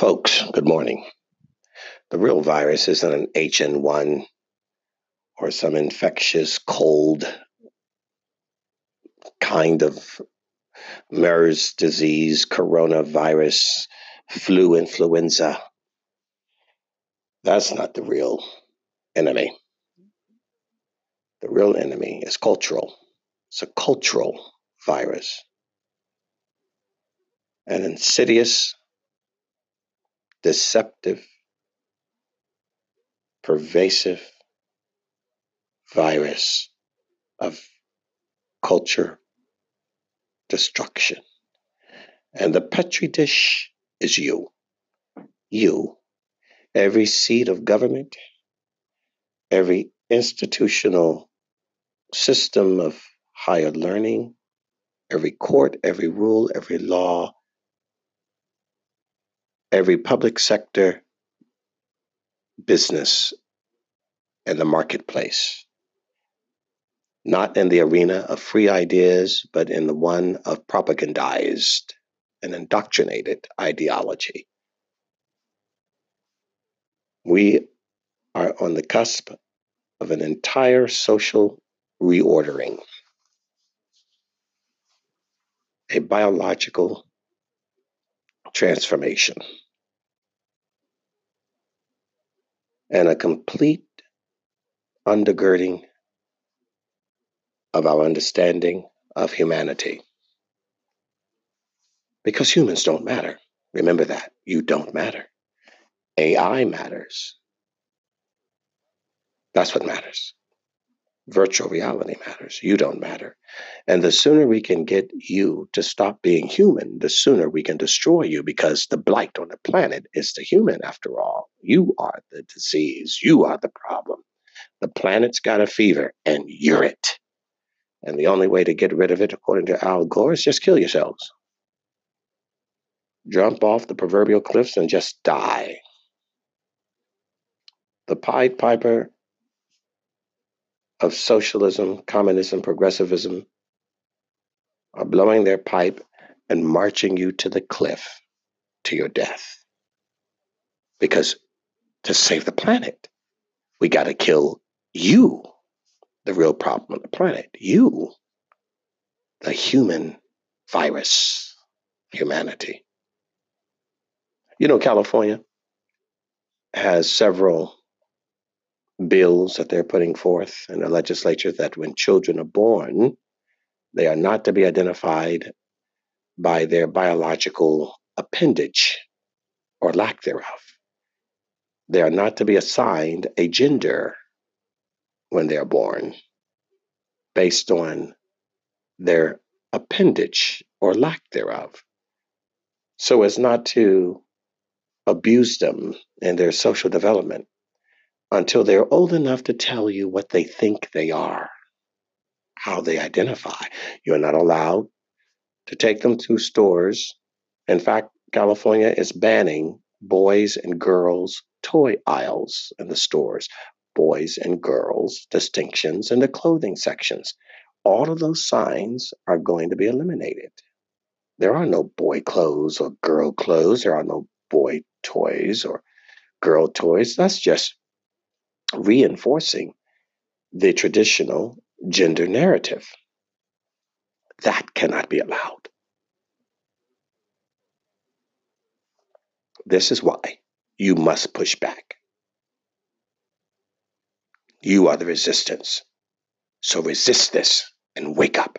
Folks, good morning. The real virus isn't an HN1 or some infectious cold kind of MERS disease, coronavirus, flu influenza. That's not the real enemy. The real enemy is cultural. It's a cultural virus. An insidious, deceptive, pervasive virus of culture destruction. And the petri dish is you. You. Every seat of government, every institutional system of higher learning, every court, every rule, every law, every public sector business and the marketplace. Not in the arena of free ideas, but in the one of propagandized and indoctrinated ideology. We are on the cusp of an entire social reordering, a biological transformation, and a complete undergirding of our understanding of humanity. Because humans don't matter. Remember that. You don't matter. AI matters. That's what matters. Virtual reality matters. You don't matter. And the sooner we can get you to stop being human, the sooner we can destroy you because the blight on the planet is the human after all. You are the disease. You are the problem. The planet's got a fever and you're it. And the only way to get rid of it, according to Al Gore, is just kill yourselves. Jump off the proverbial cliffs and just die. The Pied Piper of socialism, communism, progressivism are blowing their pipe and marching you to the cliff to your death. Because to save the planet, we got to kill you the real problem on the planet. You, the human virus, humanity. You know, California has several bills that they're putting forth in the legislature that when children are born, they are not to be identified by their biological appendage or lack thereof. They are not to be assigned a gender when they're born based on their appendage or lack thereof, so as not to abuse them in their social development until they're old enough to tell you what they think they are, how they identify. You're not allowed to take them to stores. In fact, California is banning boys and girls toy aisles in the stores boys and girls distinctions in the clothing sections. All of those signs are going to be eliminated. There are no boy clothes or girl clothes. There are no boy toys or girl toys. That's just reinforcing the traditional gender narrative. That cannot be allowed. This is why you must push back. You are the resistance. So resist this and wake up.